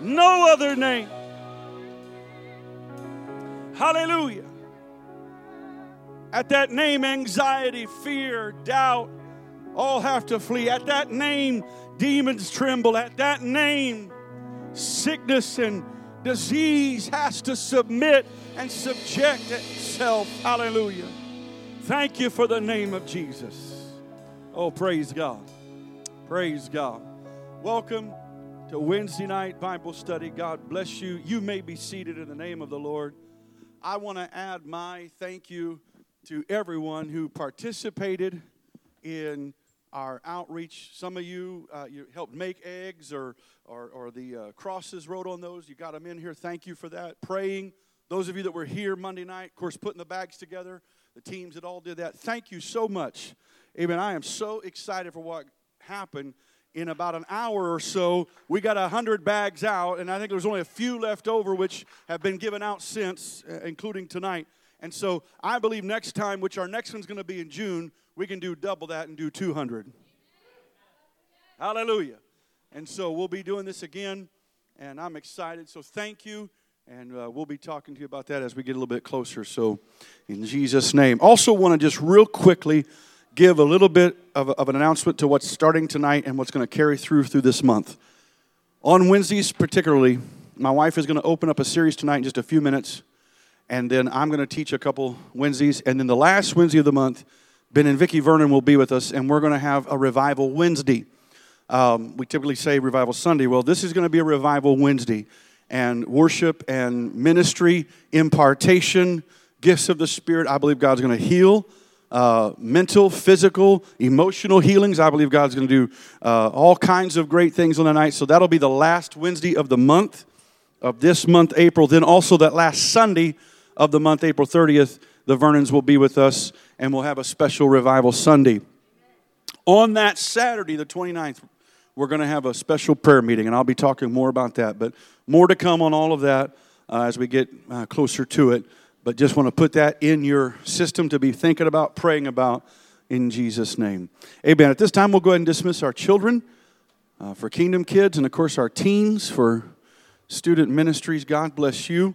No other name. Hallelujah. At that name, anxiety, fear, doubt all have to flee. At that name, demons tremble. At that name, sickness and disease has to submit and subject itself. Hallelujah. Thank you for the name of Jesus. Oh, praise God. Praise God. Welcome to Wednesday night Bible study. God bless you. You may be seated in the name of the Lord. I want to add my thank you to everyone who participated in our outreach. Some of you, uh, you helped make eggs or, or, or the uh, crosses wrote on those. You got them in here. Thank you for that. Praying. Those of you that were here Monday night, of course, putting the bags together, the teams that all did that. Thank you so much. Amen. I am so excited for what happened. In about an hour or so, we got a hundred bags out, and I think there's only a few left over, which have been given out since, uh, including tonight. And so I believe next time, which our next one's going to be in June, we can do double that and do 200. Hallelujah. And so we'll be doing this again, and I'm excited. So thank you, and uh, we'll be talking to you about that as we get a little bit closer. So in Jesus' name. Also, want to just real quickly give a little bit of, of an announcement to what's starting tonight and what's going to carry through through this month. On Wednesdays, particularly, my wife is going to open up a series tonight in just a few minutes, and then I'm going to teach a couple Wednesdays, and then the last Wednesday of the month, Ben and Vicki Vernon will be with us, and we're going to have a revival Wednesday. Um, we typically say revival Sunday. Well, this is going to be a revival Wednesday, and worship and ministry, impartation, gifts of the Spirit. I believe God's going to heal uh, mental, physical, emotional healings. I believe God's going to do uh, all kinds of great things on the night. So that'll be the last Wednesday of the month, of this month, April. Then also that last Sunday of the month, April 30th, the Vernons will be with us and we'll have a special revival Sunday. On that Saturday, the 29th, we're going to have a special prayer meeting, and I'll be talking more about that. But more to come on all of that uh, as we get uh, closer to it. But just want to put that in your system to be thinking about, praying about in Jesus' name. Amen. At this time, we'll go ahead and dismiss our children uh, for Kingdom Kids, and of course, our teens for student ministries. God bless you.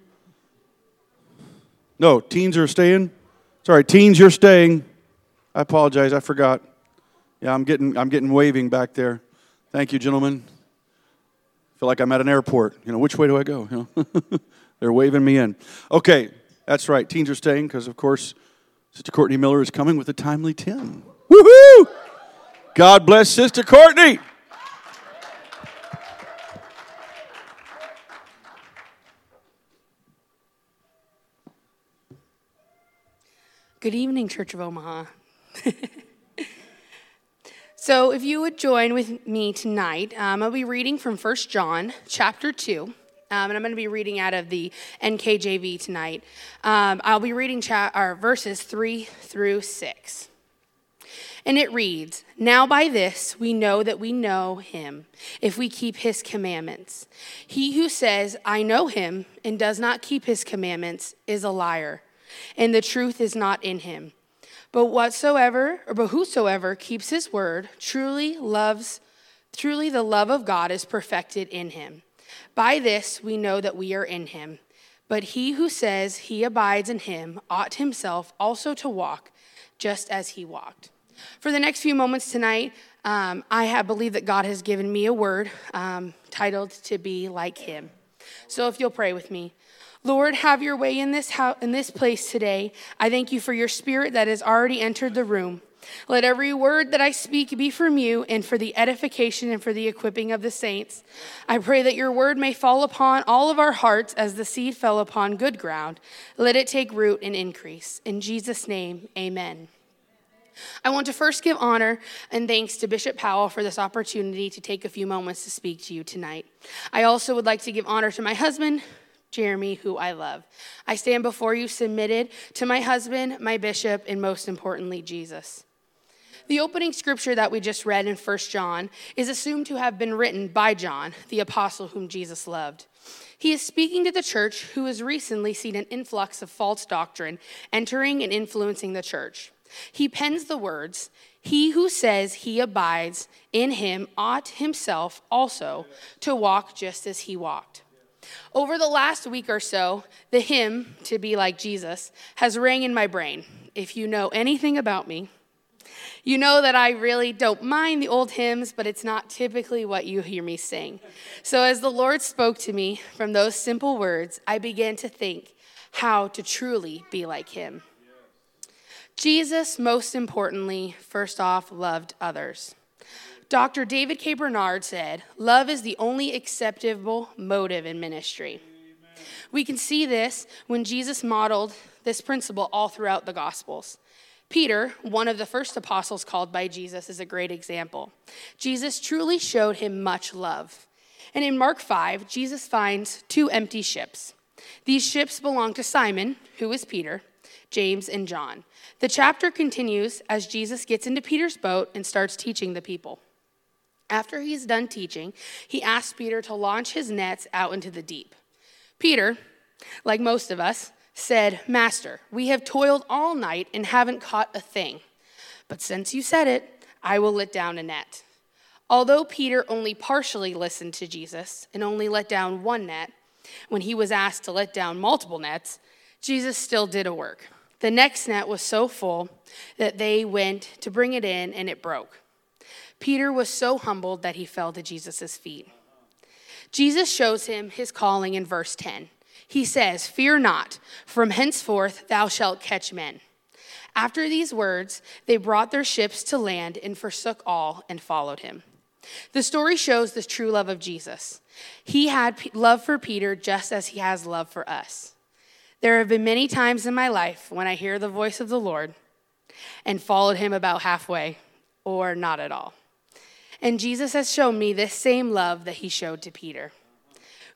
No, teens are staying. Sorry, teens, you're staying. I apologize, I forgot. Yeah, I'm getting, I'm getting waving back there. Thank you, gentlemen. Feel like I'm at an airport. You know, which way do I go? You know? They're waving me in. Okay, that's right. Teens are staying because, of course, Sister Courtney Miller is coming with a timely 10. Woohoo! God bless Sister Courtney. Good evening, Church of Omaha. so, if you would join with me tonight, um, I'll be reading from 1 John chapter 2. Um, and I'm going to be reading out of the NKJV tonight. Um, I'll be reading cha- verses 3 through 6. And it reads Now by this we know that we know him, if we keep his commandments. He who says, I know him, and does not keep his commandments, is a liar and the truth is not in him. But whatsoever, or but whosoever keeps his word, truly loves, truly the love of God is perfected in him. By this we know that we are in him. But he who says he abides in him ought himself also to walk just as he walked. For the next few moments tonight, um, I have believe that God has given me a word um, titled "To Be Like Him." So, if you'll pray with me. Lord, have your way in this, house, in this place today. I thank you for your spirit that has already entered the room. Let every word that I speak be from you and for the edification and for the equipping of the saints. I pray that your word may fall upon all of our hearts as the seed fell upon good ground. Let it take root and increase. In Jesus' name, amen. I want to first give honor and thanks to Bishop Powell for this opportunity to take a few moments to speak to you tonight. I also would like to give honor to my husband, Jeremy, who I love. I stand before you submitted to my husband, my bishop, and most importantly, Jesus. The opening scripture that we just read in 1 John is assumed to have been written by John, the apostle whom Jesus loved. He is speaking to the church who has recently seen an influx of false doctrine entering and influencing the church. he pens the words He who says he abides in him ought himself also to walk just as he walked. Over the last week or so, the hymn, To Be Like Jesus, has rang in my brain. If you know anything about me, you know that I really don't mind the old hymns, but it's not typically what you hear me sing. So as the Lord spoke to me from those simple words, I began to think how to truly be like him. Jesus, most importantly, first off, loved others. Dr. David K. Bernard said, Love is the only acceptable motive in ministry. We can see this when Jesus modeled this principle all throughout the Gospels. Peter, one of the first apostles called by Jesus, is a great example. Jesus truly showed him much love. And in Mark 5, Jesus finds two empty ships. These ships belong to Simon, who is Peter, James, and John. The chapter continues as Jesus gets into Peter's boat and starts teaching the people. After he's done teaching, he asks Peter to launch his nets out into the deep. Peter, like most of us, said, Master, we have toiled all night and haven't caught a thing. But since you said it, I will let down a net. Although Peter only partially listened to Jesus and only let down one net, when he was asked to let down multiple nets, Jesus still did a work. The next net was so full that they went to bring it in and it broke. Peter was so humbled that he fell to Jesus' feet. Jesus shows him his calling in verse 10 he says, Fear not, from henceforth thou shalt catch men. After these words, they brought their ships to land and forsook all and followed him. The story shows the true love of Jesus. He had love for Peter just as he has love for us. There have been many times in my life when I hear the voice of the Lord and followed him about halfway or not at all. And Jesus has shown me this same love that he showed to Peter.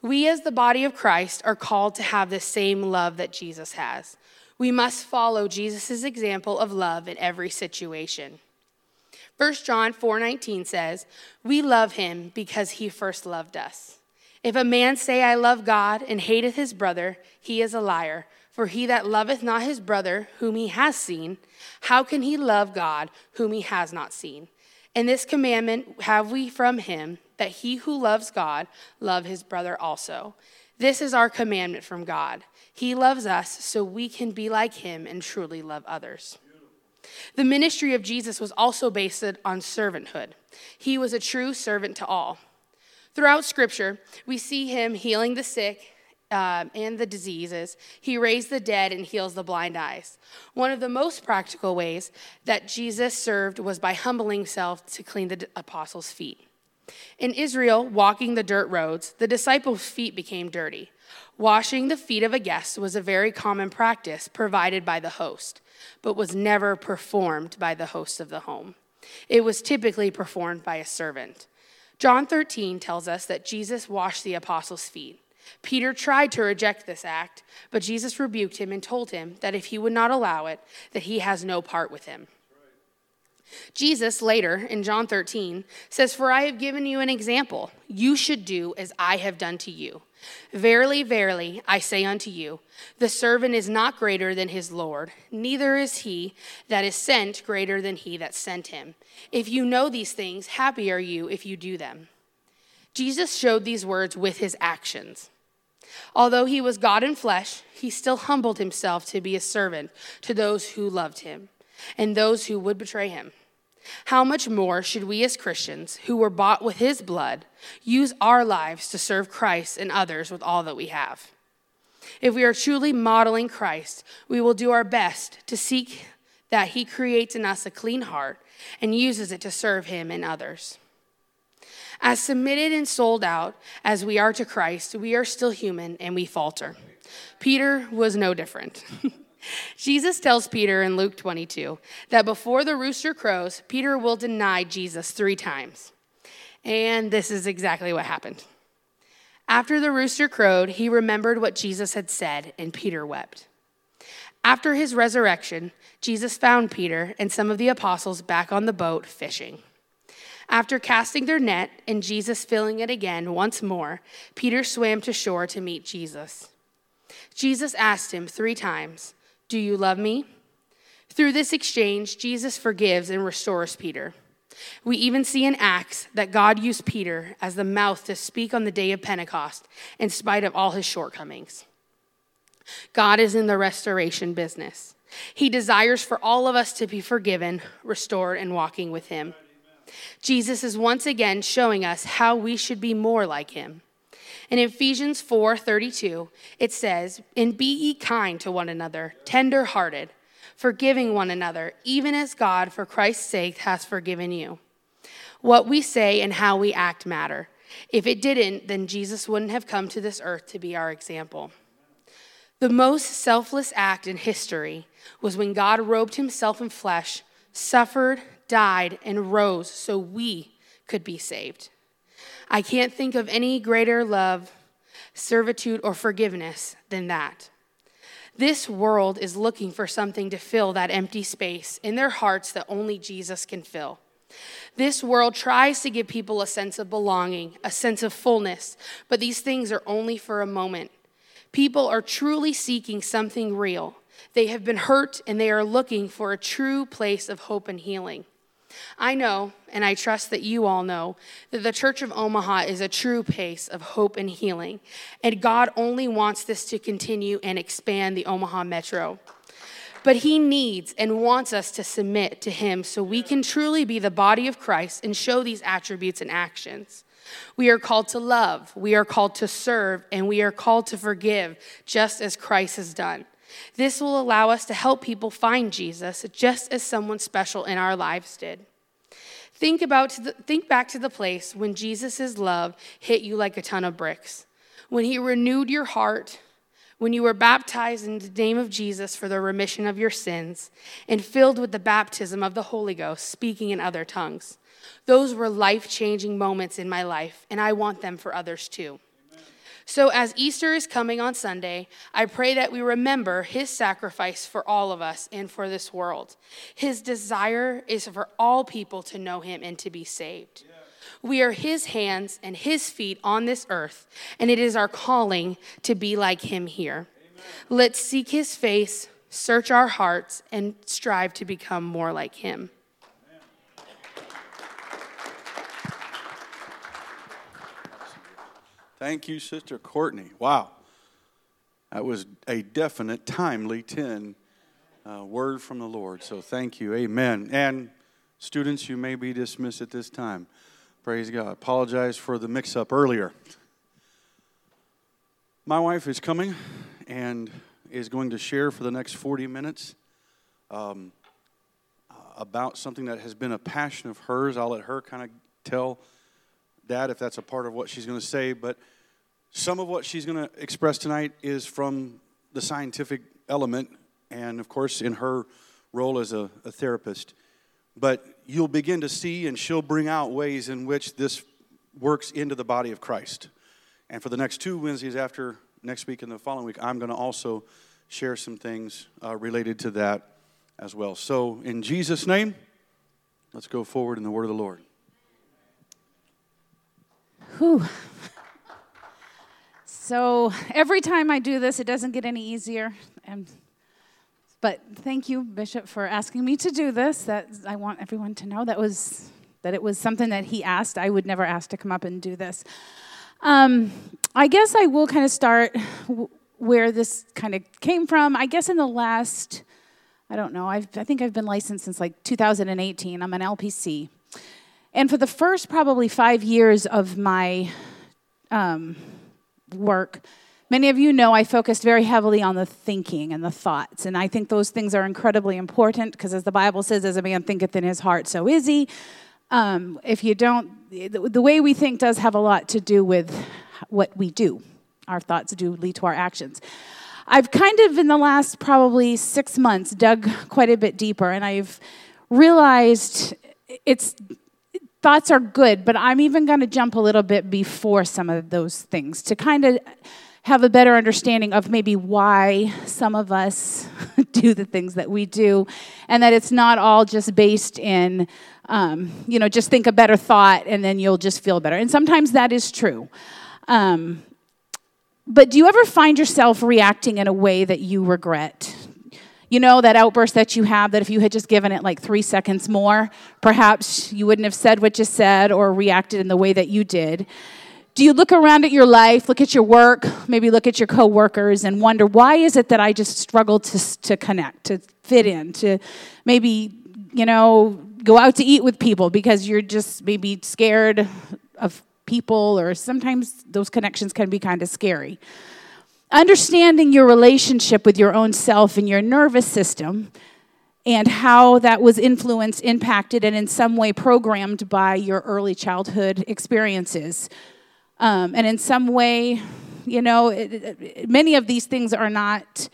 We, as the body of Christ, are called to have the same love that Jesus has. We must follow Jesus' example of love in every situation. 1 John 4:19 says, "We love him because he first loved us. If a man say I love God and hateth his brother, he is a liar. For he that loveth not his brother whom he has seen, how can he love God whom he has not seen? And this commandment have we from him that he who loves God love his brother also. This is our commandment from God. He loves us so we can be like him and truly love others. The ministry of Jesus was also based on servanthood. He was a true servant to all. Throughout Scripture, we see him healing the sick uh, and the diseases. He raised the dead and heals the blind eyes. One of the most practical ways that Jesus served was by humbling himself to clean the apostles' feet. In Israel, walking the dirt roads, the disciples' feet became dirty. Washing the feet of a guest was a very common practice provided by the host, but was never performed by the host of the home. It was typically performed by a servant. John 13 tells us that Jesus washed the apostles' feet. Peter tried to reject this act, but Jesus rebuked him and told him that if he would not allow it, that he has no part with him. Jesus later in John 13 says, For I have given you an example. You should do as I have done to you. Verily, verily, I say unto you, the servant is not greater than his Lord, neither is he that is sent greater than he that sent him. If you know these things, happy are you if you do them. Jesus showed these words with his actions. Although he was God in flesh, he still humbled himself to be a servant to those who loved him and those who would betray him. How much more should we as Christians, who were bought with his blood, use our lives to serve Christ and others with all that we have? If we are truly modeling Christ, we will do our best to seek that he creates in us a clean heart and uses it to serve him and others. As submitted and sold out as we are to Christ, we are still human and we falter. Peter was no different. Jesus tells Peter in Luke 22 that before the rooster crows, Peter will deny Jesus three times. And this is exactly what happened. After the rooster crowed, he remembered what Jesus had said, and Peter wept. After his resurrection, Jesus found Peter and some of the apostles back on the boat fishing. After casting their net and Jesus filling it again once more, Peter swam to shore to meet Jesus. Jesus asked him three times, do you love me? Through this exchange, Jesus forgives and restores Peter. We even see in Acts that God used Peter as the mouth to speak on the day of Pentecost in spite of all his shortcomings. God is in the restoration business. He desires for all of us to be forgiven, restored, and walking with him. Jesus is once again showing us how we should be more like him. In Ephesians 4:32, it says, "And be ye kind to one another, tender-hearted, forgiving one another, even as God for Christ's sake has forgiven you." What we say and how we act matter. If it didn't, then Jesus wouldn't have come to this earth to be our example. The most selfless act in history was when God robed himself in flesh, suffered, died, and rose so we could be saved. I can't think of any greater love, servitude, or forgiveness than that. This world is looking for something to fill that empty space in their hearts that only Jesus can fill. This world tries to give people a sense of belonging, a sense of fullness, but these things are only for a moment. People are truly seeking something real. They have been hurt and they are looking for a true place of hope and healing. I know, and I trust that you all know, that the Church of Omaha is a true place of hope and healing. And God only wants this to continue and expand the Omaha Metro. But He needs and wants us to submit to Him so we can truly be the body of Christ and show these attributes and actions. We are called to love, we are called to serve, and we are called to forgive, just as Christ has done. This will allow us to help people find Jesus just as someone special in our lives did. Think, about the, think back to the place when Jesus' love hit you like a ton of bricks, when he renewed your heart, when you were baptized in the name of Jesus for the remission of your sins, and filled with the baptism of the Holy Ghost, speaking in other tongues. Those were life changing moments in my life, and I want them for others too. So, as Easter is coming on Sunday, I pray that we remember his sacrifice for all of us and for this world. His desire is for all people to know him and to be saved. We are his hands and his feet on this earth, and it is our calling to be like him here. Amen. Let's seek his face, search our hearts, and strive to become more like him. Thank you, Sister Courtney. Wow. That was a definite, timely 10 uh, word from the Lord. So thank you. Amen. And students, you may be dismissed at this time. Praise God. Apologize for the mix up earlier. My wife is coming and is going to share for the next 40 minutes um, about something that has been a passion of hers. I'll let her kind of tell that if that's a part of what she's going to say. But some of what she's going to express tonight is from the scientific element, and of course, in her role as a, a therapist. But you'll begin to see, and she'll bring out ways in which this works into the body of Christ. And for the next two Wednesdays after next week and the following week, I'm going to also share some things uh, related to that as well. So, in Jesus' name, let's go forward in the word of the Lord. Whew. So every time I do this, it doesn't get any easier. And, but thank you, Bishop, for asking me to do this. That I want everyone to know that was that it was something that he asked. I would never ask to come up and do this. Um, I guess I will kind of start where this kind of came from. I guess in the last, I don't know, I've, I think I've been licensed since like 2018. I'm an LPC. And for the first probably five years of my um, work, many of you know I focused very heavily on the thinking and the thoughts. And I think those things are incredibly important because, as the Bible says, as a man thinketh in his heart, so is he. Um, if you don't, the, the way we think does have a lot to do with what we do. Our thoughts do lead to our actions. I've kind of, in the last probably six months, dug quite a bit deeper, and I've realized it's thoughts are good, but I'm even going to jump a little bit before some of those things to kind of have a better understanding of maybe why some of us do the things that we do, and that it's not all just based in, um, you know, just think a better thought and then you'll just feel better. And sometimes that is true. Um, but do you ever find yourself reacting in a way that you regret? You know, that outburst that you have that if you had just given it like three seconds more, perhaps you wouldn't have said what you said or reacted in the way that you did. Do you look around at your life, look at your work, maybe look at your coworkers, and wonder why is it that I just struggle to, to connect, to fit in, to maybe, you know, go out to eat with people because you're just maybe scared of people, or sometimes those connections can be kind of scary. Understanding your relationship with your own self and your nervous system and how that was influenced, impacted, and in some way programmed by your early childhood experiences. Um, and in some way, you know, it, it, many of these things are not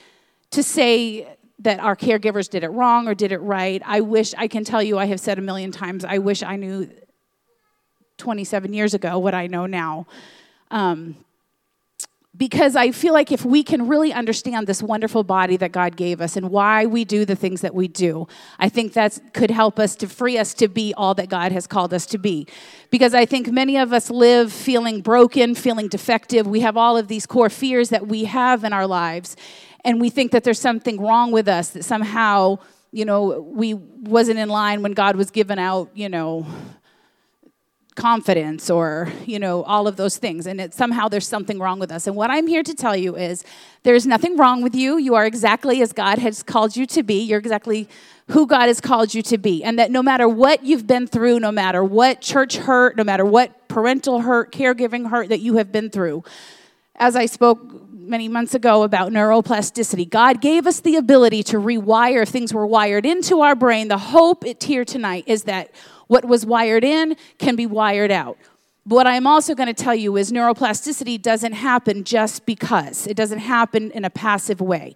to say that our caregivers did it wrong or did it right. I wish, I can tell you, I have said a million times, I wish I knew 27 years ago what I know now. Um, because I feel like if we can really understand this wonderful body that God gave us and why we do the things that we do, I think that could help us to free us to be all that God has called us to be. Because I think many of us live feeling broken, feeling defective. We have all of these core fears that we have in our lives, and we think that there's something wrong with us, that somehow, you know, we wasn't in line when God was giving out, you know, confidence or you know all of those things. And it, somehow there's something wrong with us. And what i'm here to tell you is there's nothing wrong with you. You are exactly as god has called you to be. You're exactly who god has called you to be. And that no matter what you've been through no matter what church hurt no matter what parental hurt caregiving hurt that you have been through as i spoke many months ago about neuroplasticity. God gave us the ability to rewire. Things were wired into our brain. The hope it here tonight is that what was wired in can be wired out. But what I'm also going to tell you is neuroplasticity doesn't happen just because. It doesn't happen in a passive way.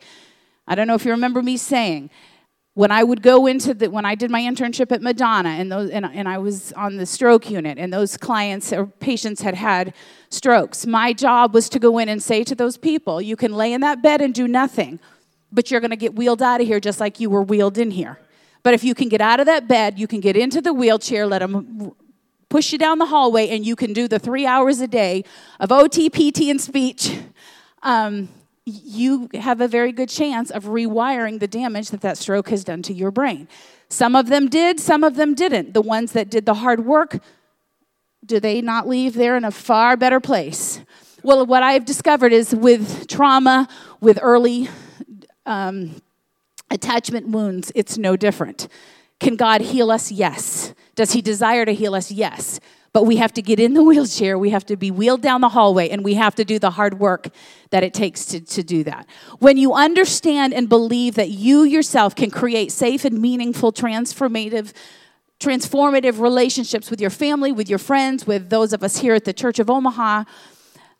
I don't know if you remember me saying, when I would go into the, when I did my internship at Madonna and, those, and, and I was on the stroke unit and those clients or patients had had strokes, my job was to go in and say to those people, you can lay in that bed and do nothing, but you're going to get wheeled out of here just like you were wheeled in here. But if you can get out of that bed, you can get into the wheelchair, let them push you down the hallway, and you can do the three hours a day of OT, PT, and speech. Um, you have a very good chance of rewiring the damage that that stroke has done to your brain. Some of them did, some of them didn't. The ones that did the hard work, do they not leave there in a far better place? Well, what I've discovered is with trauma, with early um, attachment wounds, it's no different. Can God heal us? Yes. Does He desire to heal us? Yes. But we have to get in the wheelchair, we have to be wheeled down the hallway, and we have to do the hard work that it takes to, to do that. When you understand and believe that you yourself can create safe and meaningful, transformative, transformative relationships with your family, with your friends, with those of us here at the Church of Omaha,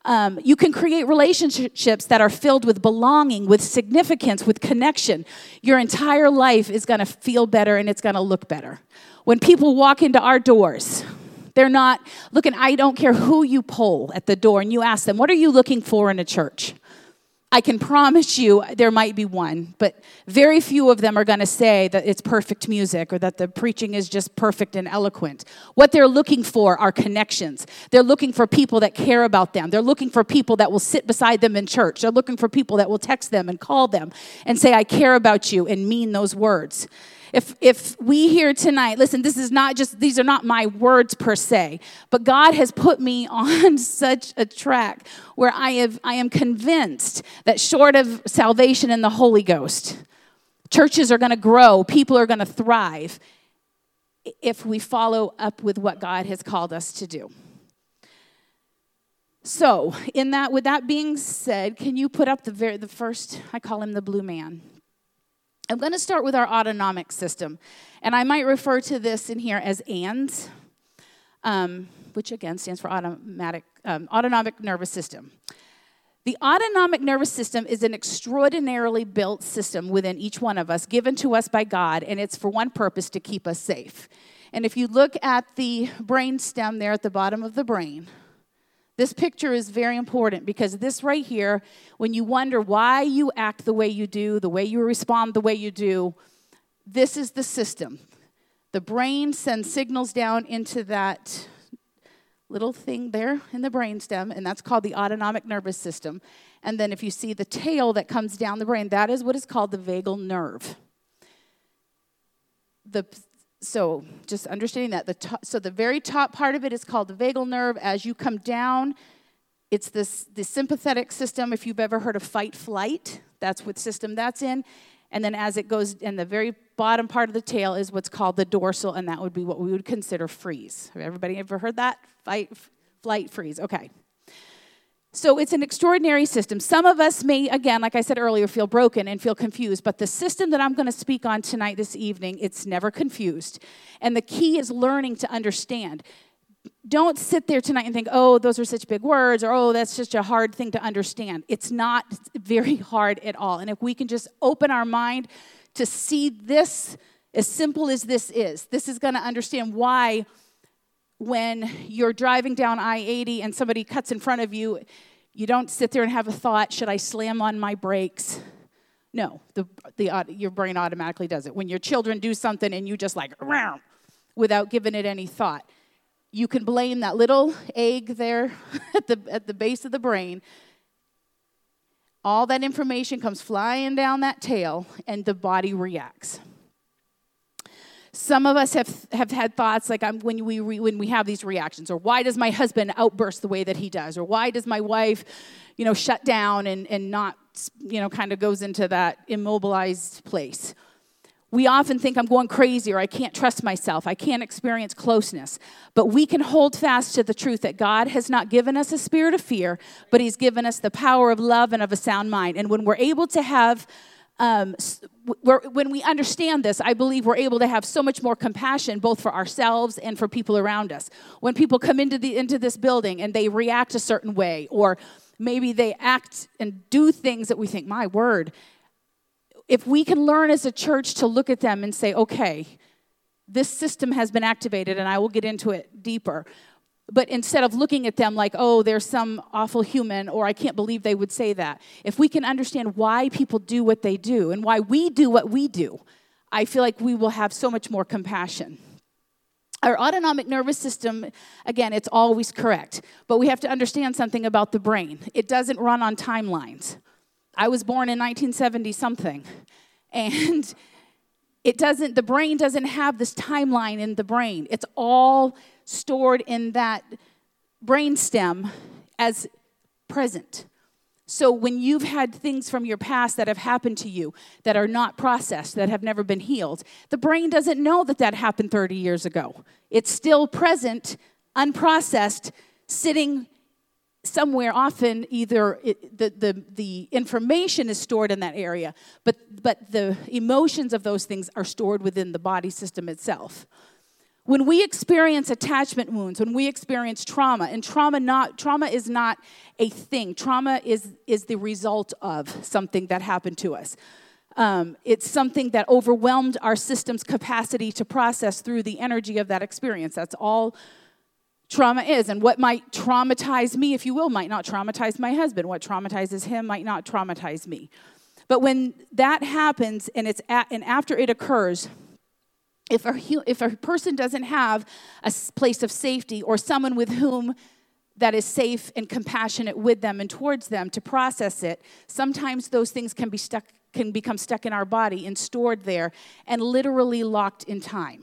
um, you can create relationships that are filled with belonging, with significance, with connection. Your entire life is going to feel better and it's going to look better. When people walk into our doors, they're not looking, I don't care who you poll at the door and you ask them, What are you looking for in a church? I can promise you there might be one, but very few of them are going to say that it's perfect music or that the preaching is just perfect and eloquent. What they're looking for are connections. They're looking for people that care about them. They're looking for people that will sit beside them in church. They're looking for people that will text them and call them and say, I care about you and mean those words. If, if we here tonight, listen, this is not just, these are not my words per se, but God has put me on such a track where I, have, I am convinced that short of salvation and the Holy Ghost, churches are going to grow, people are going to thrive if we follow up with what God has called us to do. So, in that, with that being said, can you put up the very, the first? I call him the blue man. I'm going to start with our autonomic system. And I might refer to this in here as ANDS, um, which again stands for automatic, um, autonomic nervous system. The autonomic nervous system is an extraordinarily built system within each one of us, given to us by God, and it's for one purpose to keep us safe. And if you look at the brain stem there at the bottom of the brain, this picture is very important because this right here, when you wonder why you act the way you do, the way you respond the way you do, this is the system. The brain sends signals down into that little thing there in the brainstem, and that's called the autonomic nervous system. And then if you see the tail that comes down the brain, that is what is called the vagal nerve. The, so just understanding that the top, so the very top part of it is called the vagal nerve. As you come down, it's this the sympathetic system. If you've ever heard of fight flight, that's what system that's in. And then as it goes in the very bottom part of the tail is what's called the dorsal, and that would be what we would consider freeze. Have everybody ever heard that? Fight, flight, freeze. Okay. So it's an extraordinary system. Some of us may, again, like I said earlier, feel broken and feel confused, but the system that I'm going to speak on tonight, this evening, it's never confused. And the key is learning to understand. Don't sit there tonight and think, oh, those are such big words, or oh, that's just a hard thing to understand. It's not very hard at all. And if we can just open our mind to see this as simple as this is, this is going to understand why when you're driving down I 80 and somebody cuts in front of you, you don't sit there and have a thought, should I slam on my brakes? No, the, the, your brain automatically does it. When your children do something and you just like, without giving it any thought, you can blame that little egg there at the, at the base of the brain. All that information comes flying down that tail, and the body reacts. Some of us have, have had thoughts like um, when, we re, when we have these reactions, or why does my husband outburst the way that he does, or why does my wife, you know, shut down and, and not, you know, kind of goes into that immobilized place. We often think I'm going crazy or I can't trust myself. I can't experience closeness. But we can hold fast to the truth that God has not given us a spirit of fear, but He's given us the power of love and of a sound mind. And when we're able to have um, when we understand this, I believe we're able to have so much more compassion both for ourselves and for people around us. When people come into, the, into this building and they react a certain way, or maybe they act and do things that we think, my word, if we can learn as a church to look at them and say, okay, this system has been activated, and I will get into it deeper. But instead of looking at them like, oh, they're some awful human, or I can't believe they would say that, if we can understand why people do what they do and why we do what we do, I feel like we will have so much more compassion. Our autonomic nervous system, again, it's always correct, but we have to understand something about the brain. It doesn't run on timelines. I was born in 1970 something, and it doesn't, the brain doesn't have this timeline in the brain. It's all stored in that brainstem as present. So when you've had things from your past that have happened to you that are not processed, that have never been healed, the brain doesn't know that that happened 30 years ago. It's still present, unprocessed, sitting somewhere often either it, the, the, the information is stored in that area but, but the emotions of those things are stored within the body system itself when we experience attachment wounds, when we experience trauma, and trauma not trauma is not a thing. Trauma is is the result of something that happened to us. Um, it's something that overwhelmed our system's capacity to process through the energy of that experience. That's all trauma is. And what might traumatize me, if you will, might not traumatize my husband. What traumatizes him might not traumatize me. But when that happens and it's at, and after it occurs, if a, if a person doesn't have a place of safety or someone with whom that is safe and compassionate with them and towards them to process it, sometimes those things can be stuck can become stuck in our body and stored there and literally locked in time.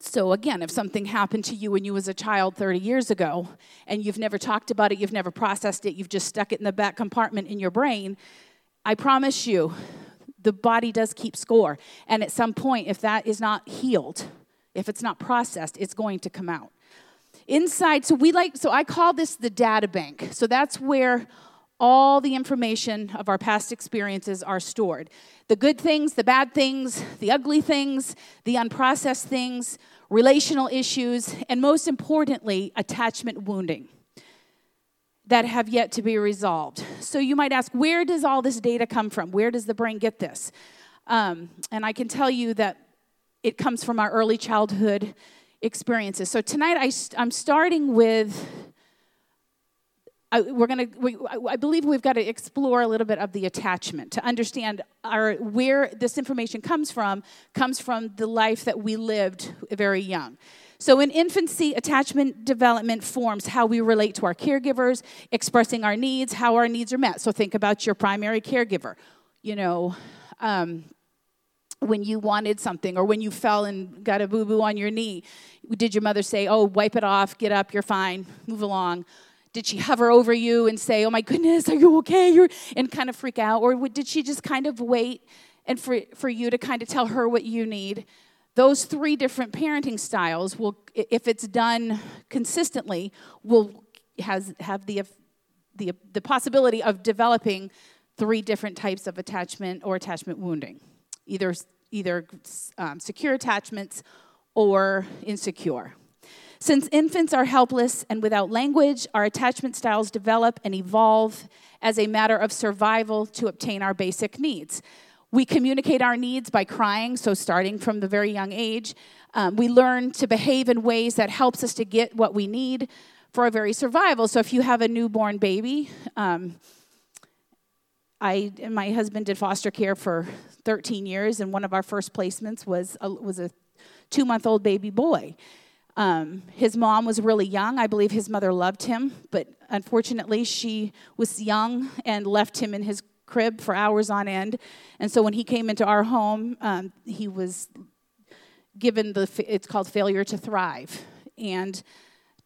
So, again, if something happened to you when you was a child 30 years ago and you've never talked about it, you've never processed it, you've just stuck it in the back compartment in your brain, I promise you, the body does keep score. And at some point, if that is not healed, if it's not processed, it's going to come out. Inside, so we like, so I call this the data bank. So that's where all the information of our past experiences are stored the good things, the bad things, the ugly things, the unprocessed things, relational issues, and most importantly, attachment wounding that have yet to be resolved. So you might ask, where does all this data come from? Where does the brain get this? Um, and I can tell you that it comes from our early childhood experiences. So tonight I, I'm starting with. I, we're gonna. We, I believe we've got to explore a little bit of the attachment to understand our where this information comes from. Comes from the life that we lived very young. So, in infancy, attachment development forms how we relate to our caregivers, expressing our needs, how our needs are met. So, think about your primary caregiver. You know, um, when you wanted something or when you fell and got a boo boo on your knee, did your mother say, Oh, wipe it off, get up, you're fine, move along? Did she hover over you and say, Oh my goodness, are you okay? You're, and kind of freak out? Or did she just kind of wait and for, for you to kind of tell her what you need? Those three different parenting styles will if it's done consistently will has have the the, the possibility of developing three different types of attachment or attachment wounding. Either either um, secure attachments or insecure. Since infants are helpless and without language our attachment styles develop and evolve as a matter of survival to obtain our basic needs we communicate our needs by crying, so starting from the very young age. Um, we learn to behave in ways that helps us to get what we need for our very survival. So if you have a newborn baby, um, I my husband did foster care for 13 years, and one of our first placements was a, was a two month old baby boy. Um, his mom was really young. I believe his mother loved him, but unfortunately, she was young and left him in his crib for hours on end. And so when he came into our home, um, he was given the, it's called failure to thrive. And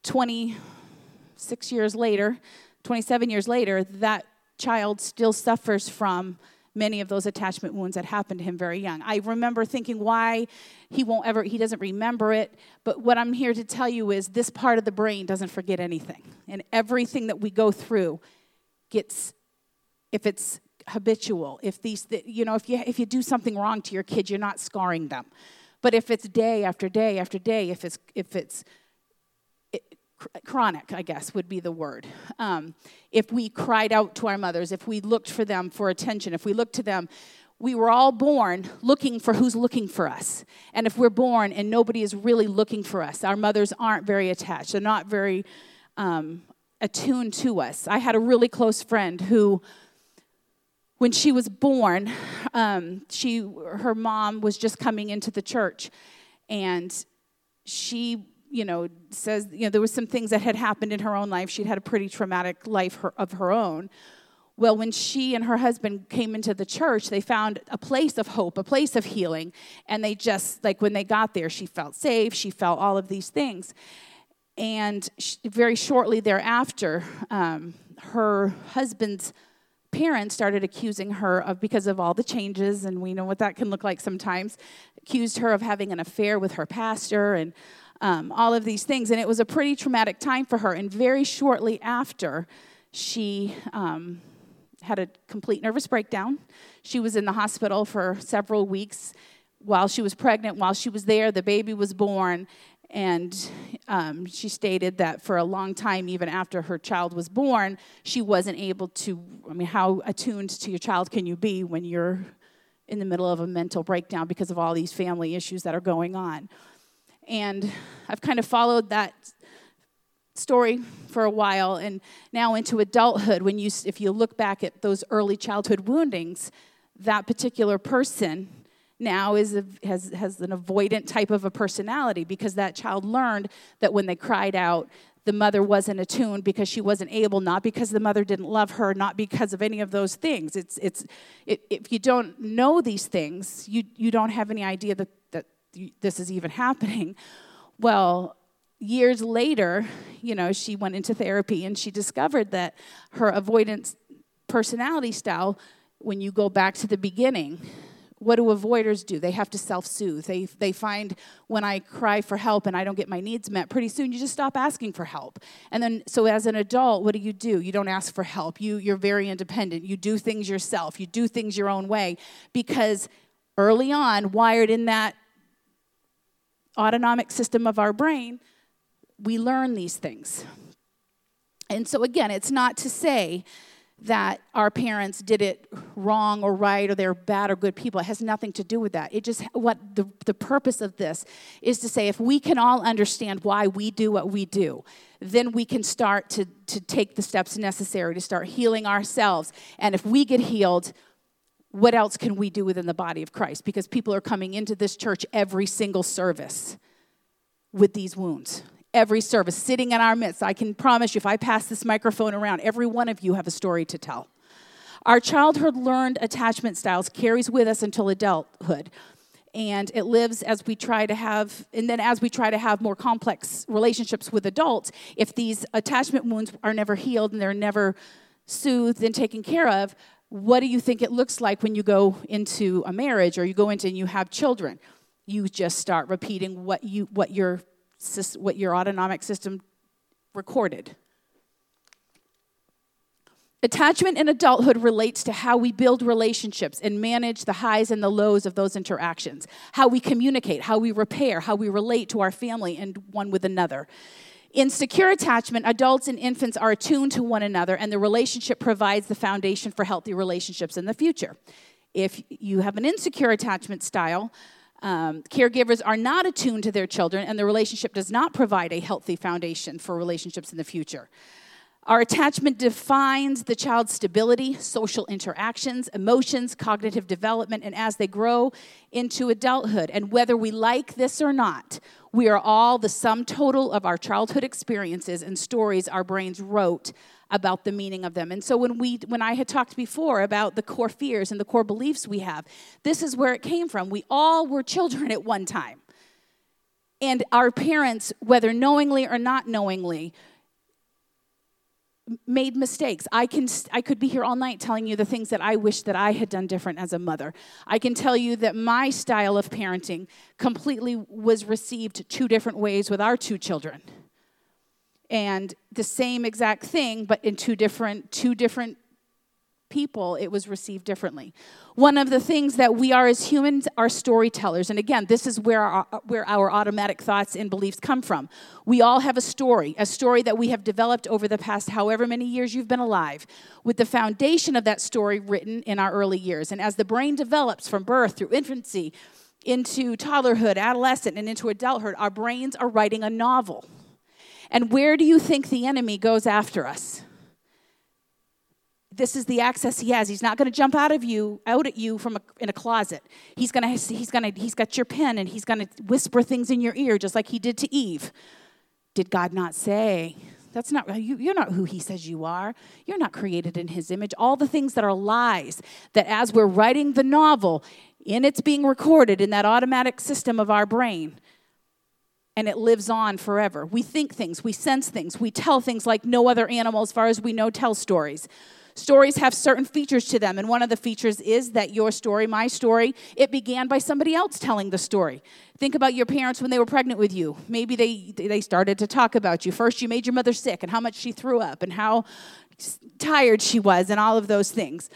26 years later, 27 years later, that child still suffers from many of those attachment wounds that happened to him very young. I remember thinking why he won't ever he doesn't remember it, but what I'm here to tell you is this part of the brain doesn't forget anything. And everything that we go through gets if it's habitual. If these, you know, if you if you do something wrong to your kid, you're not scarring them. But if it's day after day after day, if it's if it's it, chronic, I guess would be the word. Um, if we cried out to our mothers, if we looked for them for attention, if we looked to them, we were all born looking for who's looking for us. And if we're born and nobody is really looking for us, our mothers aren't very attached. They're not very um, attuned to us. I had a really close friend who when she was born, um, she her mom was just coming into the church, and she you know says you know there was some things that had happened in her own life. She'd had a pretty traumatic life her, of her own. Well, when she and her husband came into the church, they found a place of hope, a place of healing, and they just like when they got there, she felt safe. She felt all of these things, and she, very shortly thereafter, um, her husband's parents started accusing her of because of all the changes and we know what that can look like sometimes accused her of having an affair with her pastor and um, all of these things. And it was a pretty traumatic time for her. And very shortly after she um, had a complete nervous breakdown. She was in the hospital for several weeks while she was pregnant. While she was there the baby was born and um, she stated that for a long time, even after her child was born, she wasn't able to. I mean, how attuned to your child can you be when you're in the middle of a mental breakdown because of all these family issues that are going on? And I've kind of followed that story for a while and now into adulthood when you if you look back at those early childhood woundings that particular person now is a, has, has an avoidant type of a personality because that child learned that when they cried out, the mother wasn't attuned because she wasn't able, not because the mother didn't love her, not because of any of those things. It's, it's, it, if you don't know these things, you, you don't have any idea that, that this is even happening. Well, years later, you know, she went into therapy and she discovered that her avoidance personality style, when you go back to the beginning, what do avoiders do? They have to self soothe. They, they find when I cry for help and I don't get my needs met, pretty soon you just stop asking for help. And then, so as an adult, what do you do? You don't ask for help. You, you're very independent. You do things yourself. You do things your own way because early on, wired in that autonomic system of our brain, we learn these things. And so, again, it's not to say that our parents did it wrong or right or they're bad or good people. It has nothing to do with that. It just, what the, the purpose of this is to say if we can all understand why we do what we do, then we can start to, to take the steps necessary to start healing ourselves. And if we get healed, what else can we do within the body of Christ? Because people are coming into this church every single service with these wounds. Every service sitting in our midst. I can promise you, if I pass this microphone around, every one of you have a story to tell. Our childhood learned attachment styles carries with us until adulthood. And it lives as we try to have, and then as we try to have more complex relationships with adults, if these attachment wounds are never healed and they're never soothed and taken care of, what do you think it looks like when you go into a marriage or you go into and you have children? You just start repeating what you what your what your autonomic system recorded. Attachment in adulthood relates to how we build relationships and manage the highs and the lows of those interactions, how we communicate, how we repair, how we relate to our family and one with another. In secure attachment, adults and infants are attuned to one another, and the relationship provides the foundation for healthy relationships in the future. If you have an insecure attachment style, um, caregivers are not attuned to their children, and the relationship does not provide a healthy foundation for relationships in the future. Our attachment defines the child's stability, social interactions, emotions, cognitive development, and as they grow into adulthood. And whether we like this or not, we are all the sum total of our childhood experiences and stories our brains wrote about the meaning of them. And so when we when I had talked before about the core fears and the core beliefs we have, this is where it came from. We all were children at one time. And our parents, whether knowingly or not knowingly, made mistakes. I can I could be here all night telling you the things that I wish that I had done different as a mother. I can tell you that my style of parenting completely was received two different ways with our two children. And the same exact thing but in two different two different people, it was received differently. One of the things that we are as humans are storytellers. And again, this is where our, where our automatic thoughts and beliefs come from. We all have a story, a story that we have developed over the past however many years you've been alive, with the foundation of that story written in our early years. And as the brain develops from birth through infancy, into toddlerhood, adolescent, and into adulthood, our brains are writing a novel. And where do you think the enemy goes after us? This is the access he has. He's not going to jump out of you, out at you from a, in a closet. He's going to, he's going to, he's got your pen and he's going to whisper things in your ear, just like he did to Eve. Did God not say? That's not you, you're not who he says you are. You're not created in his image. All the things that are lies that as we're writing the novel, and it's being recorded in that automatic system of our brain, and it lives on forever. We think things, we sense things, we tell things like no other animal, as far as we know, tell stories. Stories have certain features to them, and one of the features is that your story, my story, it began by somebody else telling the story. Think about your parents when they were pregnant with you. Maybe they they started to talk about you. First, you made your mother sick, and how much she threw up, and how tired she was, and all of those things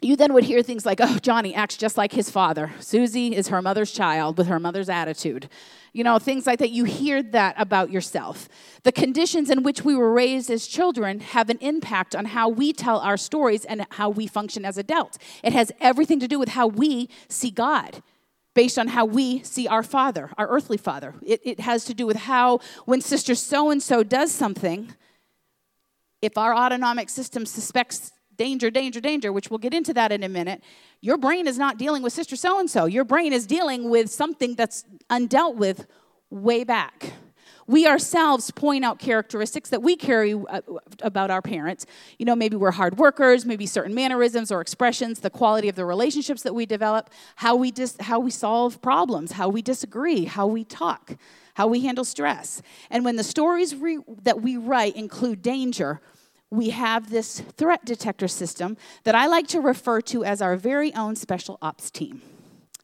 you then would hear things like, oh, Johnny acts just like his father. Susie is her mother's child with her mother's attitude. You know, things like that. You hear that about yourself. The conditions in which we were raised as children have an impact on how we tell our stories and how we function as adults. It has everything to do with how we see God based on how we see our father, our earthly father. It, it has to do with how, when sister so and so does something, if our autonomic system suspects danger, danger, danger, which we'll get into that in a minute, your brain is not dealing with sister so and so. Your brain is dealing with something that's undealt with way back. We ourselves point out characteristics that we carry uh, about our parents. You know, maybe we're hard workers, maybe certain mannerisms or expressions, the quality of the relationships that we develop, how we dis- how we solve problems, how we disagree, how we talk, how we handle stress. And when the stories re- that we write include danger, we have this threat detector system that I like to refer to as our very own special ops team,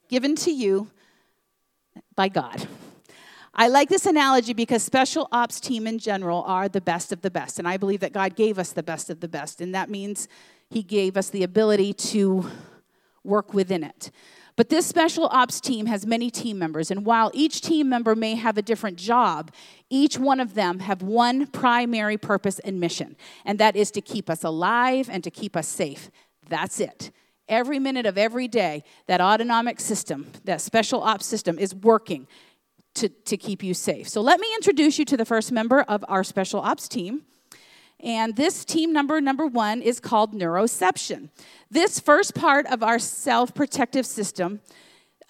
given to you by God. I like this analogy because special ops team in general are the best of the best. And I believe that God gave us the best of the best. And that means He gave us the ability to work within it. But this special ops team has many team members, and while each team member may have a different job, each one of them have one primary purpose and mission, and that is to keep us alive and to keep us safe. That's it. Every minute of every day, that autonomic system, that special ops system, is working to, to keep you safe. So let me introduce you to the first member of our special ops team. And this team number, number one, is called neuroception. This first part of our self protective system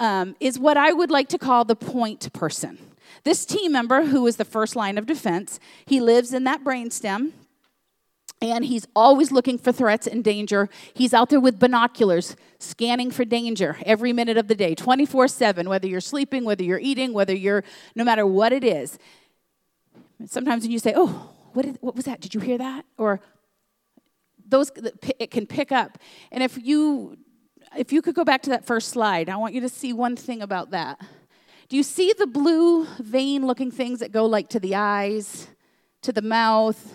um, is what I would like to call the point person. This team member, who is the first line of defense, he lives in that brainstem and he's always looking for threats and danger. He's out there with binoculars, scanning for danger every minute of the day, 24 7, whether you're sleeping, whether you're eating, whether you're, no matter what it is. Sometimes when you say, Oh, what, is, what was that? Did you hear that? Or those, it can pick up. And if you, if you could go back to that first slide, I want you to see one thing about that. Do you see the blue vein looking things that go like to the eyes, to the mouth?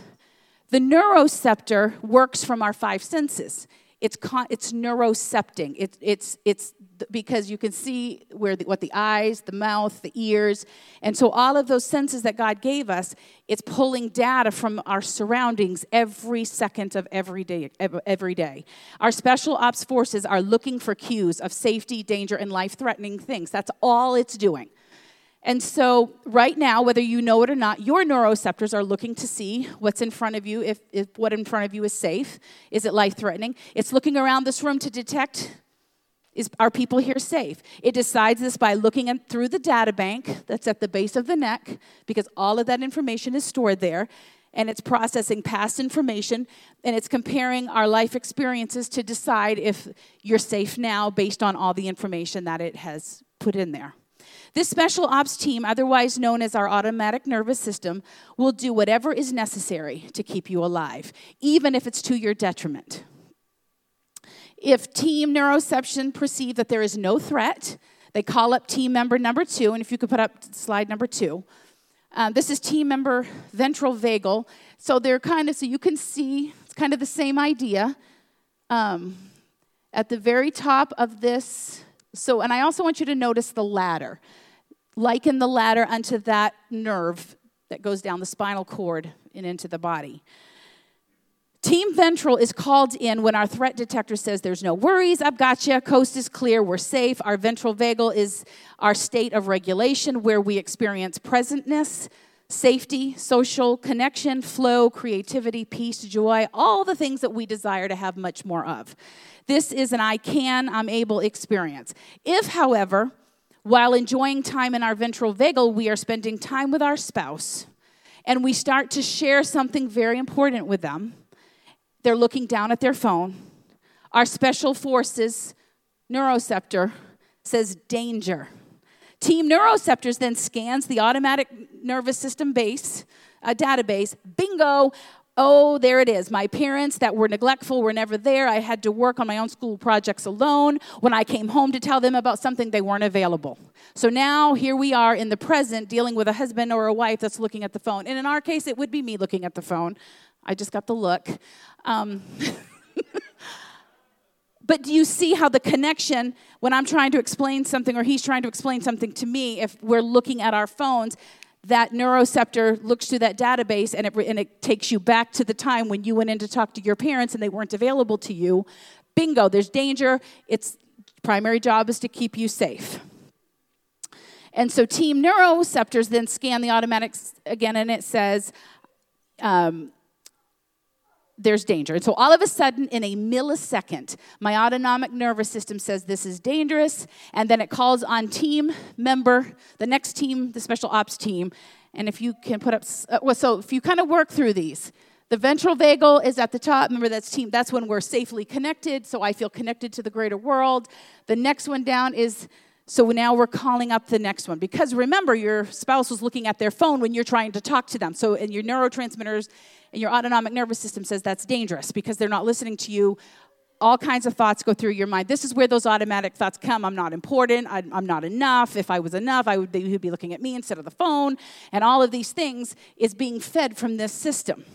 The neuroceptor works from our five senses. It's, con- it's neurocepting. It, it's, it's because you can see where the, what the eyes, the mouth, the ears, and so all of those senses that God gave us, it's pulling data from our surroundings every second of every day. Every day, our special ops forces are looking for cues of safety, danger, and life-threatening things. That's all it's doing. And so, right now, whether you know it or not, your neuroceptors are looking to see what's in front of you, if, if what in front of you is safe. Is it life threatening? It's looking around this room to detect is are people here safe? It decides this by looking at, through the data bank that's at the base of the neck, because all of that information is stored there, and it's processing past information, and it's comparing our life experiences to decide if you're safe now based on all the information that it has put in there. This special ops team, otherwise known as our automatic nervous system, will do whatever is necessary to keep you alive, even if it's to your detriment. If team neuroception perceive that there is no threat, they call up team member number two, and if you could put up slide number two. Um, this is team member ventral vagal. So they're kind of, so you can see, it's kind of the same idea. Um, at the very top of this so, and I also want you to notice the ladder. Liken the ladder unto that nerve that goes down the spinal cord and into the body. Team ventral is called in when our threat detector says there's no worries, I've got you, coast is clear, we're safe. Our ventral vagal is our state of regulation where we experience presentness, safety, social connection, flow, creativity, peace, joy, all the things that we desire to have much more of. This is an I can, I'm able experience. If, however, while enjoying time in our ventral vagal, we are spending time with our spouse and we start to share something very important with them, they're looking down at their phone. Our special forces neuroceptor says danger. Team neuroceptors then scans the automatic nervous system base, a database. Bingo! Oh, there it is. My parents that were neglectful were never there. I had to work on my own school projects alone. When I came home to tell them about something, they weren't available. So now here we are in the present dealing with a husband or a wife that's looking at the phone. And in our case, it would be me looking at the phone. I just got the look. Um, but do you see how the connection, when I'm trying to explain something or he's trying to explain something to me, if we're looking at our phones, that neuroceptor looks through that database and it, and it takes you back to the time when you went in to talk to your parents and they weren't available to you. Bingo, there's danger. Its primary job is to keep you safe. And so team neuroceptors then scan the automatics again, and it says, um, there's danger. And so all of a sudden, in a millisecond, my autonomic nervous system says this is dangerous, and then it calls on team member, the next team, the special ops team. And if you can put up, uh, well, so if you kind of work through these, the ventral vagal is at the top. Remember, that's team. That's when we're safely connected. So I feel connected to the greater world. The next one down is so now we're calling up the next one because remember, your spouse was looking at their phone when you're trying to talk to them. So, and your neurotransmitters and your autonomic nervous system says that's dangerous because they're not listening to you. All kinds of thoughts go through your mind. This is where those automatic thoughts come. I'm not important. I'm not enough. If I was enough, I would, would be looking at me instead of the phone. And all of these things is being fed from this system.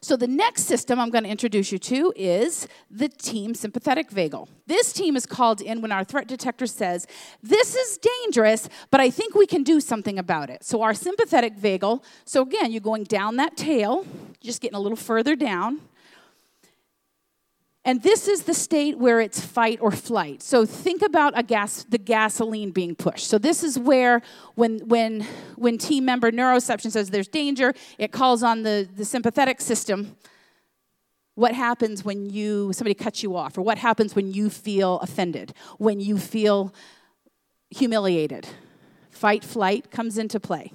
So, the next system I'm going to introduce you to is the team sympathetic vagal. This team is called in when our threat detector says, This is dangerous, but I think we can do something about it. So, our sympathetic vagal, so again, you're going down that tail, just getting a little further down. And this is the state where it's fight or flight. So think about a gas, the gasoline being pushed. So this is where when, when, when team member neuroception says there's danger, it calls on the, the sympathetic system. What happens when you somebody cuts you off, or what happens when you feel offended, when you feel humiliated, fight, flight comes into play.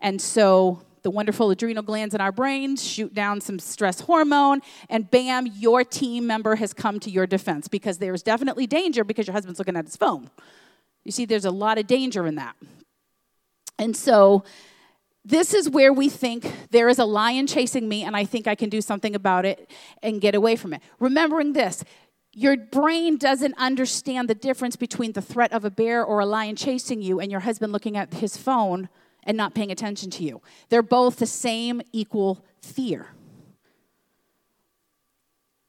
And so the wonderful adrenal glands in our brains shoot down some stress hormone, and bam, your team member has come to your defense because there's definitely danger because your husband's looking at his phone. You see, there's a lot of danger in that. And so, this is where we think there is a lion chasing me, and I think I can do something about it and get away from it. Remembering this, your brain doesn't understand the difference between the threat of a bear or a lion chasing you and your husband looking at his phone and not paying attention to you. They're both the same equal fear.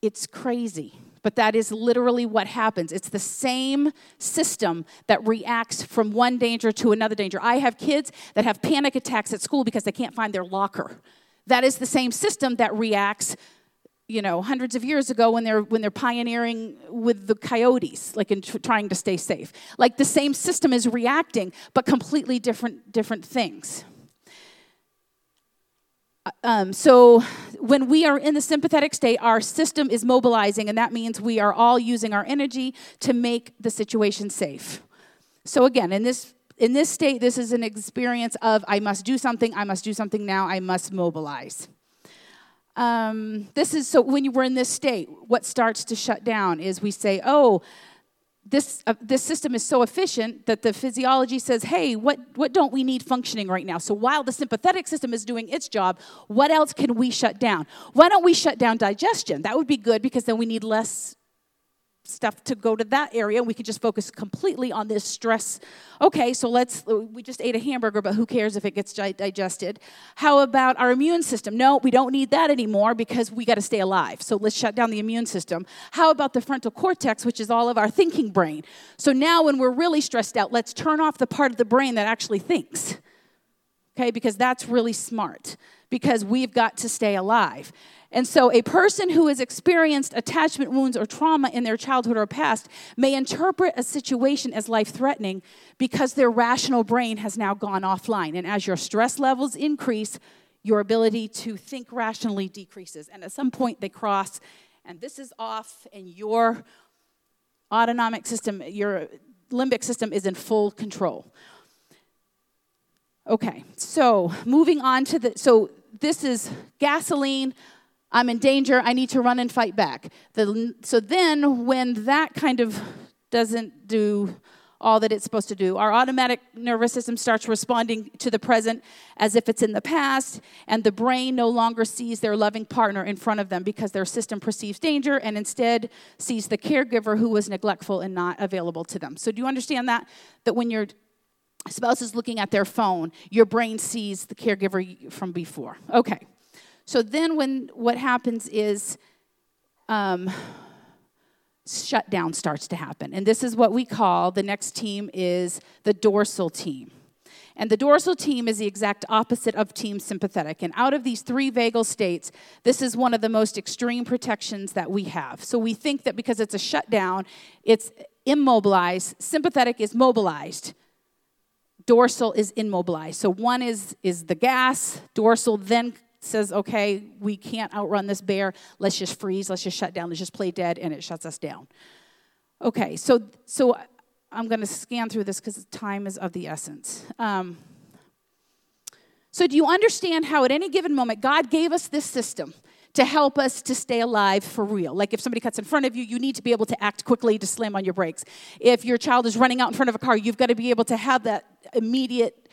It's crazy, but that is literally what happens. It's the same system that reacts from one danger to another danger. I have kids that have panic attacks at school because they can't find their locker. That is the same system that reacts you know hundreds of years ago when they're when they're pioneering with the coyotes like in tr- trying to stay safe. Like the same system is reacting but completely different different things. Uh, um, so when we are in the sympathetic state our system is mobilizing and that means we are all using our energy to make the situation safe. So again in this in this state this is an experience of i must do something i must do something now i must mobilize um, this is so when you were in this state, what starts to shut down is we say, oh, this, uh, this system is so efficient that the physiology says, hey, what, what don't we need functioning right now? So while the sympathetic system is doing its job, what else can we shut down? Why don't we shut down digestion? That would be good because then we need less stuff to go to that area. We could just focus completely on this stress. Okay, so let's, we just ate a hamburger, but who cares if it gets digested? How about our immune system? No, we don't need that anymore because we got to stay alive. So let's shut down the immune system. How about the frontal cortex, which is all of our thinking brain? So now when we're really stressed out, let's turn off the part of the brain that actually thinks. Okay, because that's really smart because we've got to stay alive. And so, a person who has experienced attachment wounds or trauma in their childhood or past may interpret a situation as life threatening because their rational brain has now gone offline. And as your stress levels increase, your ability to think rationally decreases. And at some point, they cross, and this is off, and your autonomic system, your limbic system is in full control. Okay, so moving on to the, so this is gasoline I'm in danger. I need to run and fight back. The, so then, when that kind of doesn't do all that it's supposed to do, our automatic nervous system starts responding to the present as if it's in the past, and the brain no longer sees their loving partner in front of them because their system perceives danger and instead sees the caregiver who was neglectful and not available to them. So, do you understand that? That when your spouse is looking at their phone, your brain sees the caregiver from before. Okay. So then, when what happens is um, shutdown starts to happen. And this is what we call the next team is the dorsal team. And the dorsal team is the exact opposite of team sympathetic. And out of these three vagal states, this is one of the most extreme protections that we have. So we think that because it's a shutdown, it's immobilized, sympathetic is mobilized. Dorsal is immobilized. So one is is the gas, dorsal then says, okay, we can't outrun this bear. Let's just freeze. Let's just shut down. Let's just play dead, and it shuts us down. Okay, so so I'm going to scan through this because time is of the essence. Um, so, do you understand how at any given moment God gave us this system to help us to stay alive for real? Like if somebody cuts in front of you, you need to be able to act quickly to slam on your brakes. If your child is running out in front of a car, you've got to be able to have that immediate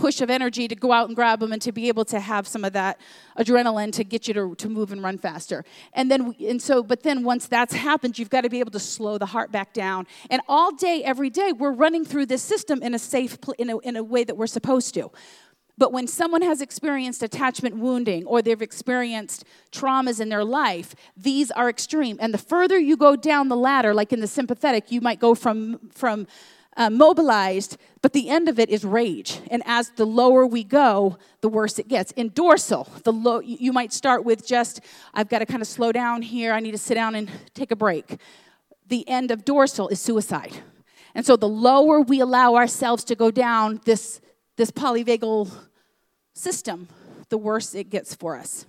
push of energy to go out and grab them and to be able to have some of that adrenaline to get you to, to move and run faster. And then, and so, but then once that's happened, you've got to be able to slow the heart back down. And all day, every day, we're running through this system in a safe, in a, in a way that we're supposed to. But when someone has experienced attachment wounding or they've experienced traumas in their life, these are extreme. And the further you go down the ladder, like in the sympathetic, you might go from, from uh, mobilized, but the end of it is rage. And as the lower we go, the worse it gets. In dorsal, the low, you might start with just, I've got to kind of slow down here, I need to sit down and take a break. The end of dorsal is suicide. And so the lower we allow ourselves to go down this, this polyvagal system, the worse it gets for us.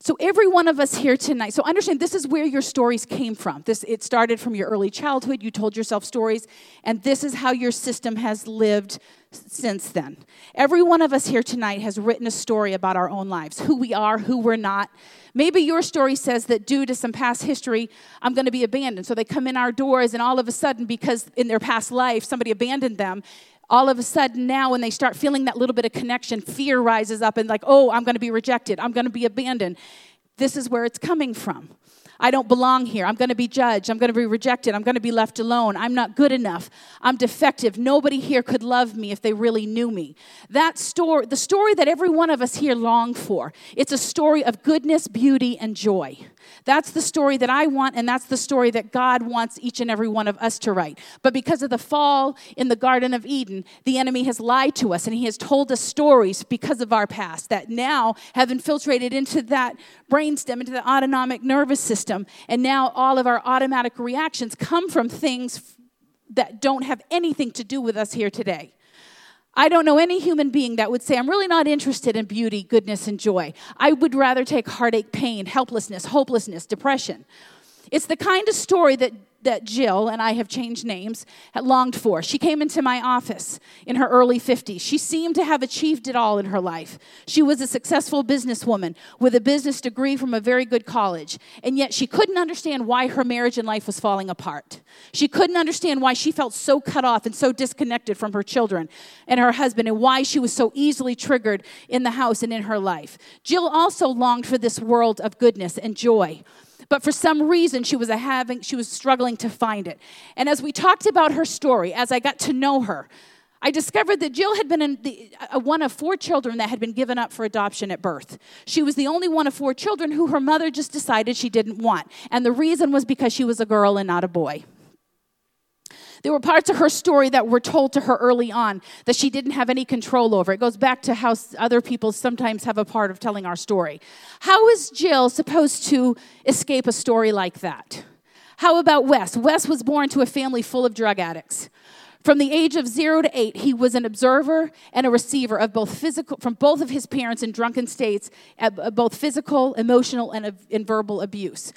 So every one of us here tonight, so understand this is where your stories came from. This it started from your early childhood, you told yourself stories, and this is how your system has lived since then. Every one of us here tonight has written a story about our own lives, who we are, who we're not. Maybe your story says that due to some past history, I'm going to be abandoned. So they come in our doors, and all of a sudden, because in their past life somebody abandoned them, all of a sudden now when they start feeling that little bit of connection fear rises up and like oh i'm going to be rejected i'm going to be abandoned this is where it's coming from I don't belong here. I'm going to be judged. I'm going to be rejected. I'm going to be left alone. I'm not good enough. I'm defective. Nobody here could love me if they really knew me. That story, the story that every one of us here long for, it's a story of goodness, beauty, and joy. That's the story that I want, and that's the story that God wants each and every one of us to write. But because of the fall in the Garden of Eden, the enemy has lied to us and he has told us stories because of our past that now have infiltrated into that brainstem, into the autonomic nervous system. And now all of our automatic reactions come from things that don't have anything to do with us here today. I don't know any human being that would say, I'm really not interested in beauty, goodness, and joy. I would rather take heartache, pain, helplessness, hopelessness, depression. It's the kind of story that that Jill, and I have changed names, had longed for. She came into my office in her early 50s. She seemed to have achieved it all in her life. She was a successful businesswoman with a business degree from a very good college, and yet she couldn't understand why her marriage and life was falling apart. She couldn't understand why she felt so cut off and so disconnected from her children and her husband, and why she was so easily triggered in the house and in her life. Jill also longed for this world of goodness and joy but for some reason she was having she was struggling to find it. And as we talked about her story, as I got to know her, I discovered that Jill had been the, uh, one of four children that had been given up for adoption at birth. She was the only one of four children who her mother just decided she didn't want. And the reason was because she was a girl and not a boy. There were parts of her story that were told to her early on that she didn't have any control over. It goes back to how other people sometimes have a part of telling our story. How is Jill supposed to escape a story like that? How about Wes? Wes was born to a family full of drug addicts. From the age of zero to eight, he was an observer and a receiver of both physical, from both of his parents in drunken states, both physical, emotional, and, uh, and verbal abuse.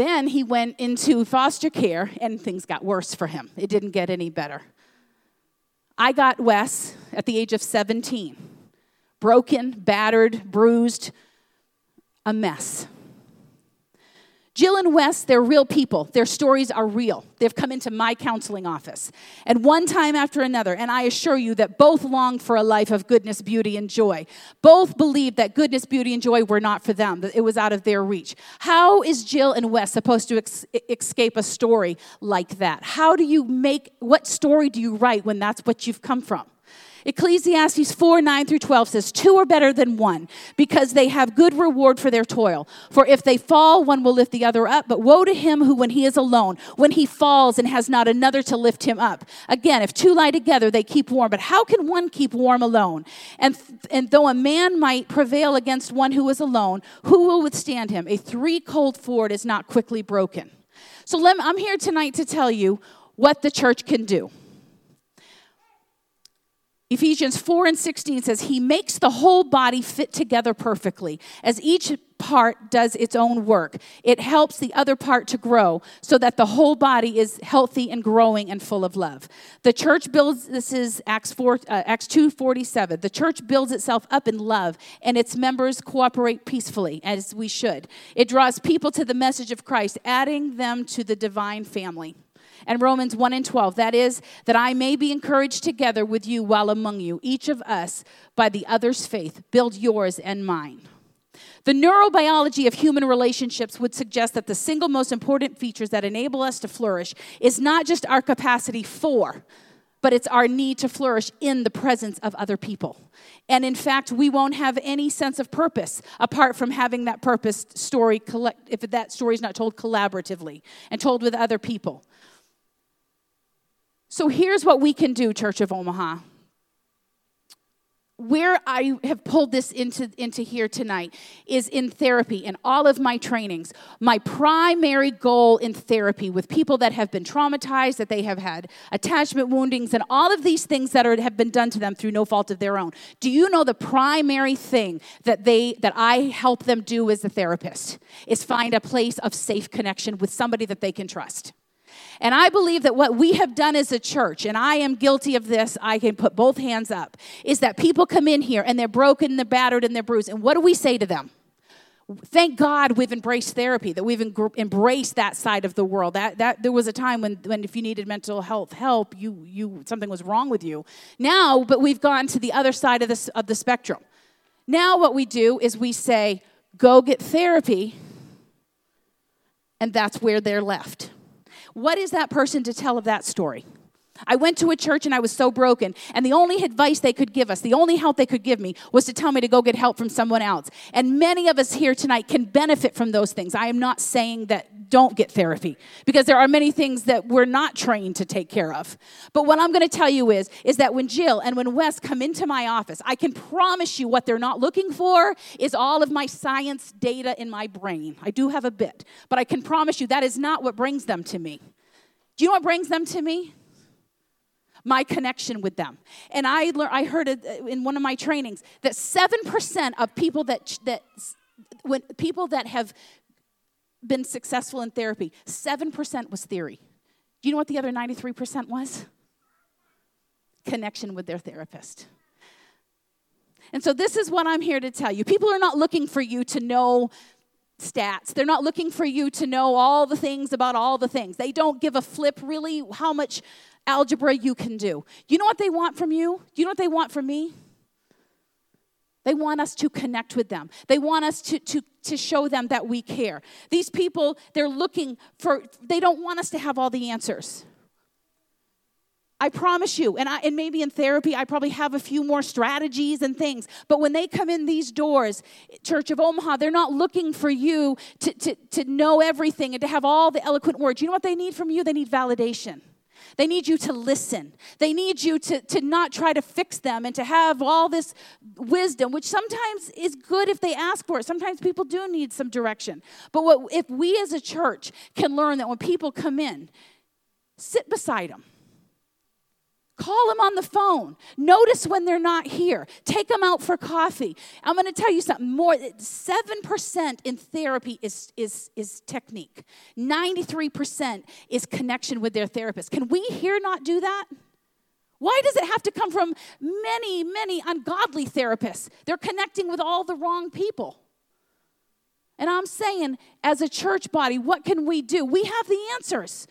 Then he went into foster care and things got worse for him. It didn't get any better. I got Wes at the age of 17, broken, battered, bruised, a mess. Jill and Wes, they're real people. Their stories are real. They've come into my counseling office. And one time after another, and I assure you that both longed for a life of goodness, beauty, and joy. Both believed that goodness, beauty, and joy were not for them, that it was out of their reach. How is Jill and Wes supposed to ex- escape a story like that? How do you make, what story do you write when that's what you've come from? Ecclesiastes 4 9 through 12 says, Two are better than one because they have good reward for their toil. For if they fall, one will lift the other up. But woe to him who, when he is alone, when he falls and has not another to lift him up. Again, if two lie together, they keep warm. But how can one keep warm alone? And, and though a man might prevail against one who is alone, who will withstand him? A three cold ford is not quickly broken. So let, I'm here tonight to tell you what the church can do. Ephesians 4 and 16 says, He makes the whole body fit together perfectly. As each part does its own work, it helps the other part to grow so that the whole body is healthy and growing and full of love. The church builds, this is Acts, 4, uh, Acts 2 47. The church builds itself up in love, and its members cooperate peacefully, as we should. It draws people to the message of Christ, adding them to the divine family and Romans 1 and 12. That is, that I may be encouraged together with you while among you, each of us by the other's faith. Build yours and mine. The neurobiology of human relationships would suggest that the single most important features that enable us to flourish is not just our capacity for, but it's our need to flourish in the presence of other people. And in fact, we won't have any sense of purpose apart from having that purpose story collect if that story is not told collaboratively and told with other people. So here's what we can do, Church of Omaha. where I have pulled this into, into here tonight is in therapy, and all of my trainings. My primary goal in therapy with people that have been traumatized, that they have had attachment woundings, and all of these things that are, have been done to them through no fault of their own. Do you know the primary thing that they that I help them do as a therapist is find a place of safe connection with somebody that they can trust? And I believe that what we have done as a church, and I am guilty of this, I can put both hands up, is that people come in here and they're broken, they're battered, and they're bruised. And what do we say to them? Thank God we've embraced therapy, that we've embraced that side of the world. That, that there was a time when, when if you needed mental health help, you, you something was wrong with you. Now, but we've gone to the other side of, this, of the spectrum. Now, what we do is we say, go get therapy, and that's where they're left. What is that person to tell of that story? I went to a church and I was so broken, and the only advice they could give us, the only help they could give me, was to tell me to go get help from someone else. And many of us here tonight can benefit from those things. I am not saying that don't get therapy, because there are many things that we're not trained to take care of. But what I'm going to tell you is, is that when Jill and when Wes come into my office, I can promise you what they're not looking for is all of my science data in my brain. I do have a bit, but I can promise you that is not what brings them to me. Do you know what brings them to me? My connection with them. And I, learned, I heard it uh, in one of my trainings that 7% of people that, that when people that have been successful in therapy, 7% was theory. Do you know what the other 93% was? Connection with their therapist. And so, this is what I'm here to tell you. People are not looking for you to know stats. They're not looking for you to know all the things about all the things. They don't give a flip really how much algebra you can do. You know what they want from you? You know what they want from me? They want us to connect with them. They want us to, to, to show them that we care. These people, they're looking for, they don't want us to have all the answers. I promise you, and, I, and maybe in therapy, I probably have a few more strategies and things. But when they come in these doors, Church of Omaha, they're not looking for you to, to, to know everything and to have all the eloquent words. You know what they need from you? They need validation. They need you to listen. They need you to, to not try to fix them and to have all this wisdom, which sometimes is good if they ask for it. Sometimes people do need some direction. But what, if we as a church can learn that when people come in, sit beside them Call them on the phone. Notice when they're not here. Take them out for coffee. I'm going to tell you something more. 7% in therapy is, is, is technique, 93% is connection with their therapist. Can we here not do that? Why does it have to come from many, many ungodly therapists? They're connecting with all the wrong people. And I'm saying, as a church body, what can we do? We have the answers.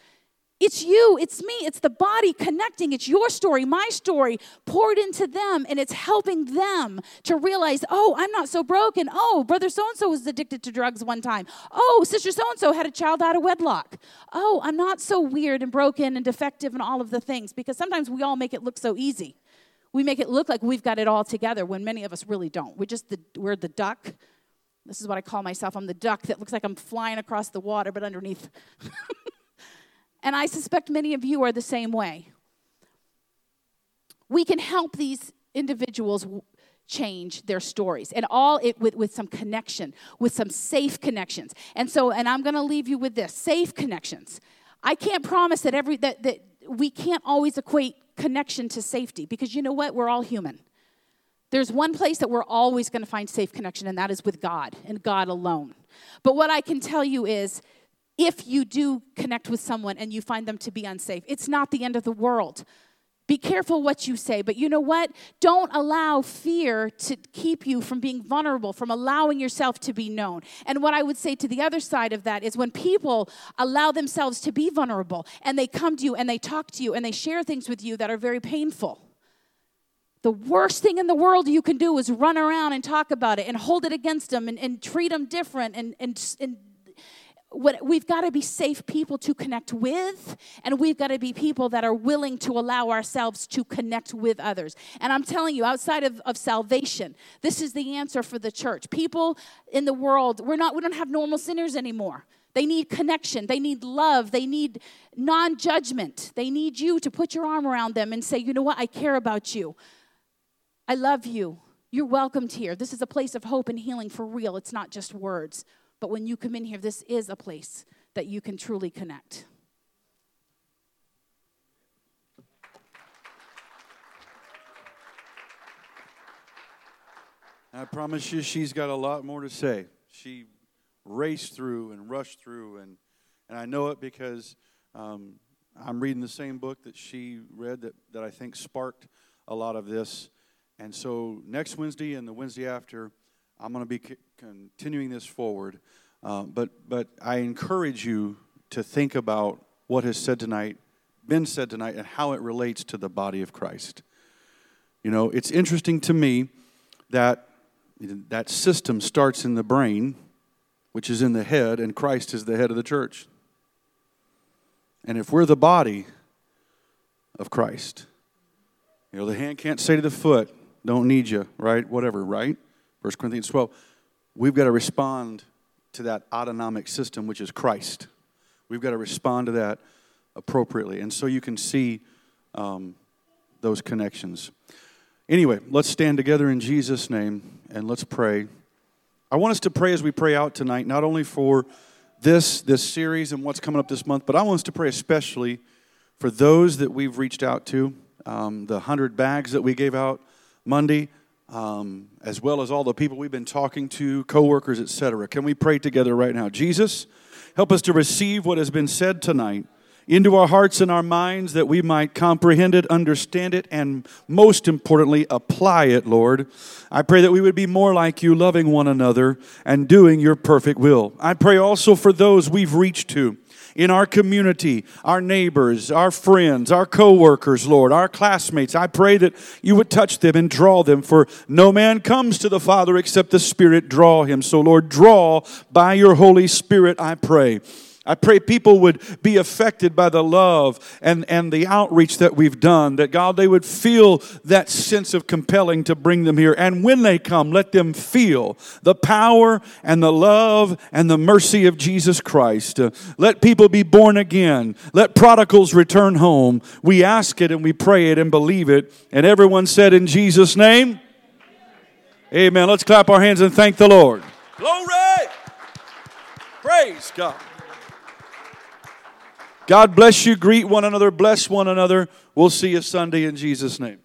It's you, it's me, it's the body connecting. It's your story, my story poured into them, and it's helping them to realize, oh, I'm not so broken. Oh, brother so and so was addicted to drugs one time. Oh, sister so and so had a child out of wedlock. Oh, I'm not so weird and broken and defective and all of the things because sometimes we all make it look so easy. We make it look like we've got it all together when many of us really don't. We're just the, we're the duck. This is what I call myself. I'm the duck that looks like I'm flying across the water, but underneath. And I suspect many of you are the same way. We can help these individuals change their stories and all it with, with some connection with some safe connections. And so and i'm going to leave you with this safe connections. I can't promise that every that, that we can't always equate connection to safety because you know what? We're all human. There's one place that we're always going to find safe connection and that is with god and god alone. But what i can tell you is if you do connect with someone and you find them to be unsafe. It's not the end of the world. Be careful what you say, but you know what? Don't allow fear to keep you from being vulnerable, from allowing yourself to be known. And what I would say to the other side of that is when people allow themselves to be vulnerable and they come to you and they talk to you and they share things with you that are very painful. The worst thing in the world you can do is run around and talk about it and hold it against them and, and treat them different and, and, and what, we've got to be safe people to connect with, and we've got to be people that are willing to allow ourselves to connect with others. And I'm telling you, outside of, of salvation, this is the answer for the church. People in the world, we're not, we don't have normal sinners anymore. They need connection. They need love. They need non judgment. They need you to put your arm around them and say, you know what, I care about you. I love you. You're welcomed here. This is a place of hope and healing for real. It's not just words. But when you come in here, this is a place that you can truly connect. I promise you, she's got a lot more to say. She raced through and rushed through, and, and I know it because um, I'm reading the same book that she read that, that I think sparked a lot of this. And so next Wednesday and the Wednesday after, I'm going to be c- continuing this forward. Uh, but, but I encourage you to think about what has said tonight, been said tonight, and how it relates to the body of Christ. You know, it's interesting to me that that system starts in the brain, which is in the head, and Christ is the head of the church. And if we're the body of Christ, you know, the hand can't say to the foot, don't need you, right? Whatever, right? 1 Corinthians 12. We've got to respond to that autonomic system, which is Christ. We've got to respond to that appropriately. And so you can see um, those connections. Anyway, let's stand together in Jesus' name and let's pray. I want us to pray as we pray out tonight, not only for this, this series and what's coming up this month, but I want us to pray especially for those that we've reached out to, um, the 100 bags that we gave out Monday, um, as well as all the people we've been talking to, coworkers, etc. Can we pray together right now? Jesus, help us to receive what has been said tonight into our hearts and our minds that we might comprehend it, understand it, and most importantly, apply it, Lord. I pray that we would be more like you, loving one another and doing your perfect will. I pray also for those we've reached to in our community, our neighbors, our friends, our coworkers, Lord, our classmates. I pray that you would touch them and draw them, for no man comes to the Father except the Spirit draw him. So, Lord, draw by your Holy Spirit, I pray. I pray people would be affected by the love and, and the outreach that we've done, that God, they would feel that sense of compelling to bring them here. And when they come, let them feel the power and the love and the mercy of Jesus Christ. Uh, let people be born again. Let prodigals return home. We ask it and we pray it and believe it. And everyone said in Jesus' name, Amen. Let's clap our hands and thank the Lord. Glory! Praise God. God bless you. Greet one another. Bless one another. We'll see you Sunday in Jesus' name.